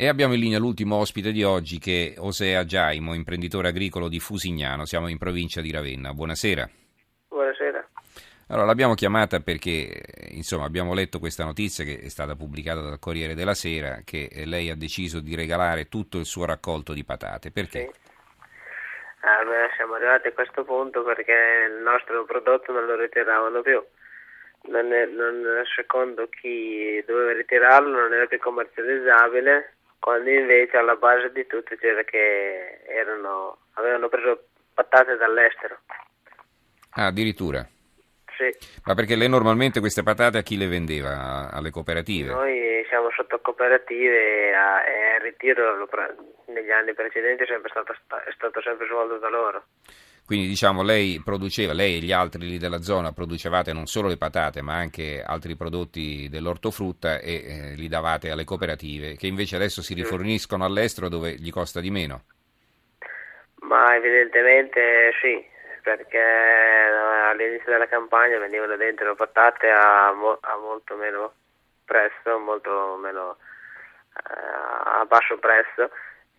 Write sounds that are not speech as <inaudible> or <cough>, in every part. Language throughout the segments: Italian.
E abbiamo in linea l'ultimo ospite di oggi che è Osea Giaimo, imprenditore agricolo di Fusignano, siamo in provincia di Ravenna. Buonasera. Buonasera. Allora, l'abbiamo chiamata perché, insomma, abbiamo letto questa notizia che è stata pubblicata dal Corriere della Sera che lei ha deciso di regalare tutto il suo raccolto di patate. Perché? Sì. Beh, siamo arrivati a questo punto perché il nostro prodotto non lo ritiravano più. Non è, non, secondo chi doveva ritirarlo non era più commercializzabile quando invece alla base di tutto c'era che erano, avevano preso patate dall'estero. Ah, addirittura? Sì. Ma perché lei normalmente queste patate a chi le vendeva? Alle cooperative? Noi siamo sotto cooperative e, a, e il ritiro negli anni precedenti è, sempre stato, è stato sempre svolto da loro. Quindi diciamo lei produceva, lei e gli altri lì della zona producevate non solo le patate ma anche altri prodotti dell'ortofrutta e eh, li davate alle cooperative che invece adesso si riforniscono all'estero dove gli costa di meno. Ma evidentemente sì, perché eh, all'inizio della campagna venivano dentro patate a, mo- a molto meno prezzo, molto meno uh, a basso prezzo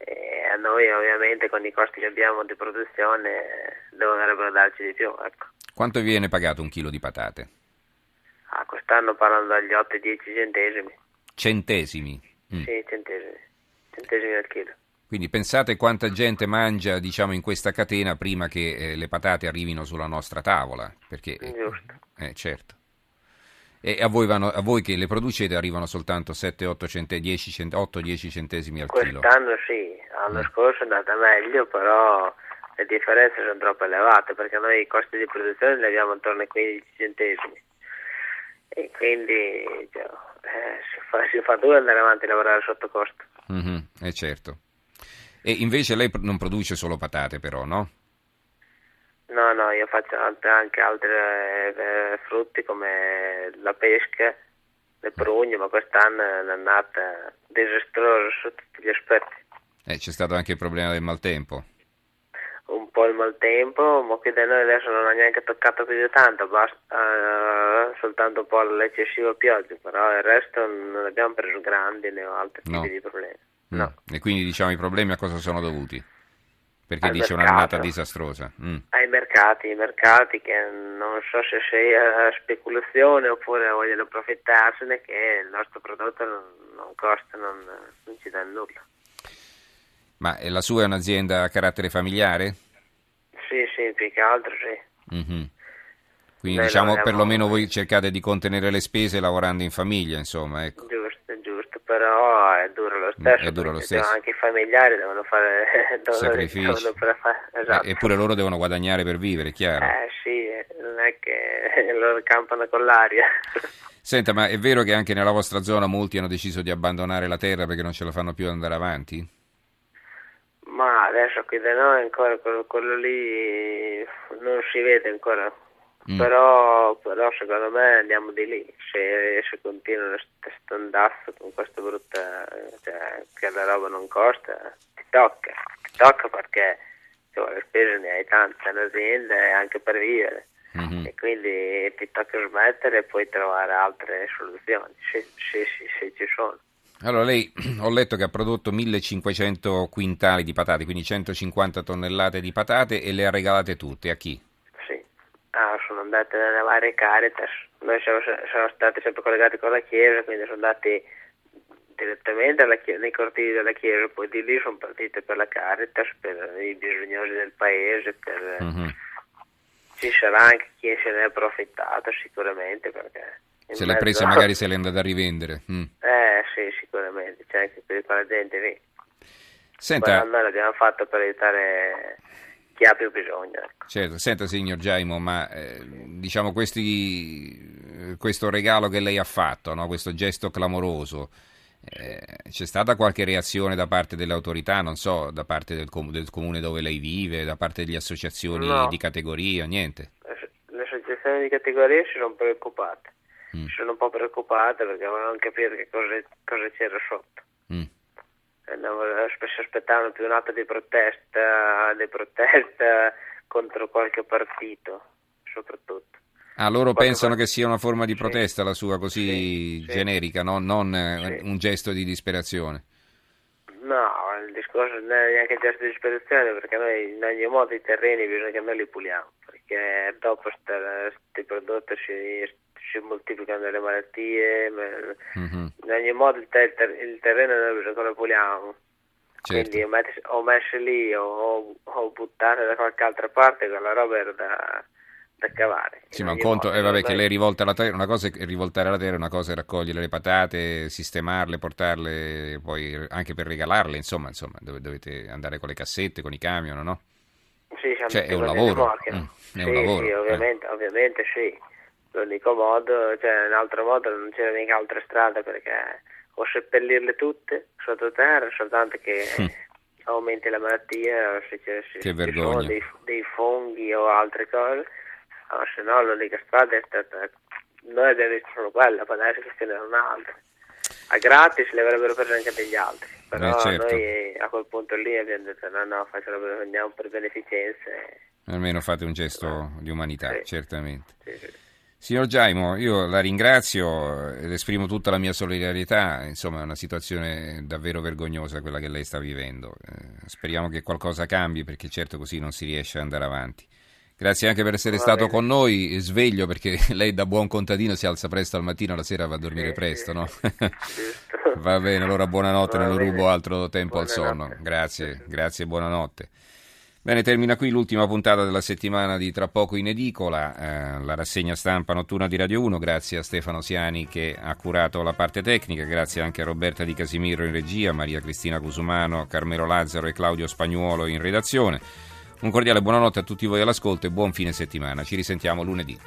e a noi ovviamente con i costi che abbiamo di produzione dovrebbero darci di più. Ecco. Quanto viene pagato un chilo di patate? Ah, quest'anno parlano dagli 8-10 centesimi. Centesimi? Mm. Sì, centesimi. Centesimi al chilo. Quindi pensate quanta gente mangia diciamo, in questa catena prima che eh, le patate arrivino sulla nostra tavola. Perché, Giusto. Eh, certo. E a voi, vanno, a voi, che le producete arrivano soltanto 7-8 cent- 10 centesimi al Quest'anno chilo? Quest'anno sì, l'anno mm. scorso è andata meglio, però le differenze sono troppo elevate perché noi i costi di produzione li abbiamo intorno ai 15 centesimi e quindi cioè, eh, si, fa, si, fa, duro andare avanti a lavorare sotto costo. Mm-hmm, eh certo. E invece lei non produce solo patate però, no? No, no, io faccio anche altri eh, frutti come la pesca, le prugne, ma quest'anno è andata disastrosa su tutti gli aspetti. Eh, c'è stato anche il problema del maltempo. Un po' il maltempo, ma qui da noi adesso non ha neanche toccato più di tanto, basta uh, soltanto un po' l'eccessiva pioggia, però il resto non abbiamo preso grandi né altri no. tipi di problemi. Mm. No. E quindi diciamo i problemi a cosa sono dovuti? Perché Al dice mercato. un'annata disastrosa. Mm. Ai mercati, i mercati che non so se sia speculazione oppure vogliono approfittarsene che il nostro prodotto non, non costa, non, non, ci dà nulla. Ma la sua è un'azienda a carattere familiare? Sì, sì, più che altro sì. Mm-hmm. Quindi Noi diciamo lavoriamo... perlomeno voi cercate di contenere le spese lavorando in famiglia, insomma. Ecco. Giusto, però è duro lo stesso. È duro lo stesso. Anche i familiari devono fare devono, <laughs> sacrifici. Devono fare, esatto. eh, eppure loro devono guadagnare per vivere, chiaro. Eh sì, non è che <laughs> loro campano con l'aria. <laughs> Senta, ma è vero che anche nella vostra zona molti hanno deciso di abbandonare la terra perché non ce la fanno più ad andare avanti? Ma adesso qui da noi ancora quello, quello lì non si vede ancora. Mm. Però, però, secondo me andiamo di lì se, se continua questo andazzo con questa brutta cioè, che la roba non costa ti tocca ti tocca perché cioè, le spese ne hai tante all'azienda e anche per vivere mm-hmm. e quindi ti tocca smettere e poi trovare altre soluzioni se, se, se, se ci sono allora, lei <clears throat> ho letto che ha prodotto 1500 quintali di patate, quindi 150 tonnellate di patate e le ha regalate tutte. A chi? Ah, sono andate nelle varie Caritas, noi siamo, siamo, stati sempre collegati con la Chiesa, quindi sono andati direttamente chiesa, nei cortili della Chiesa, poi di lì sono partite per la Caritas, per i bisognosi del paese, per... mm-hmm. ci sarà anche chi se ne è approfittato sicuramente perché... Se le prese <laughs> magari se le è andate a rivendere. Mm. Eh sì, sicuramente, c'è anche per quella gente lì. Senta... Poi noi l'abbiamo fatto per aiutare chi ha più bisogno. Ecco. Certo, senta signor Giaimo, ma eh, diciamo questi, questo regalo che lei ha fatto, no? questo gesto clamoroso, eh, c'è stata qualche reazione da parte delle autorità, non so, da parte del, com- del comune dove lei vive, da parte delle associazioni no. di categoria, niente? Le associazioni di categoria si sono preoccupate, mm. si sono un po' preoccupate perché volevano capire che cosa, cosa c'era sotto. Mm spesso aspettavano più un atto di protesta, di protesta contro qualche partito, soprattutto. Ah, loro qualche pensano che sia una forma di protesta sì. la sua così sì, generica, no? non sì. un gesto di disperazione. No, il discorso non è neanche gesto di disperazione perché noi in ogni modo i terreni bisogna che noi li puliamo perché dopo questi prodotti si, moltiplicano le malattie, mm-hmm. in ogni modo il, ter- il, terreno noi che lo puliamo. Certo. Quindi o messo lì o, o buttato da qualche altra parte quella roba era da da cavare. Sì, ma un conto, eh, vabbè, che lei rivolta la terra, una cosa è rivoltare la terra, una cosa è raccogliere le patate, sistemarle, portarle poi anche per regalarle, insomma, insomma dove dovete andare con le cassette, con i camion, no? Sì, cioè, è un lavoro. Mm, è sì, un lavoro. Sì, ovviamente, eh. ovviamente sì. L'unico modo, cioè in altro modo non c'era mica altra strada perché o seppellirle tutte sottoterra, soltanto che mm. aumenti la malattia, se, c'è, se che vergogna. dei, dei funghi o altre cose no, se no l'unica strada è stata noi abbiamo visto solo quella poi adesso che ce n'era un'altra a gratis le avrebbero prese anche degli altri però eh, certo. noi a quel punto lì abbiamo detto no no facciamo, andiamo per beneficenze almeno fate un gesto di umanità sì. certamente sì, sì. Signor Giaimo, io la ringrazio ed esprimo tutta la mia solidarietà, insomma è una situazione davvero vergognosa quella che lei sta vivendo. Eh, speriamo che qualcosa cambi perché certo così non si riesce ad andare avanti. Grazie anche per essere va stato bene. con noi, sveglio perché <laughs> lei da buon contadino si alza presto al mattino, la sera va a dormire sì, presto, no? <laughs> va bene, allora buonanotte, va non bene. rubo altro tempo buonanotte. al sonno. Grazie, grazie e buonanotte. Bene, termina qui l'ultima puntata della settimana di Tra poco in edicola, eh, la rassegna stampa notturna di Radio 1, grazie a Stefano Siani che ha curato la parte tecnica, grazie anche a Roberta Di Casimiro in regia, Maria Cristina Cusumano, Carmelo Lazzaro e Claudio Spagnuolo in redazione. Un cordiale buonanotte a tutti voi all'ascolto e buon fine settimana. Ci risentiamo lunedì.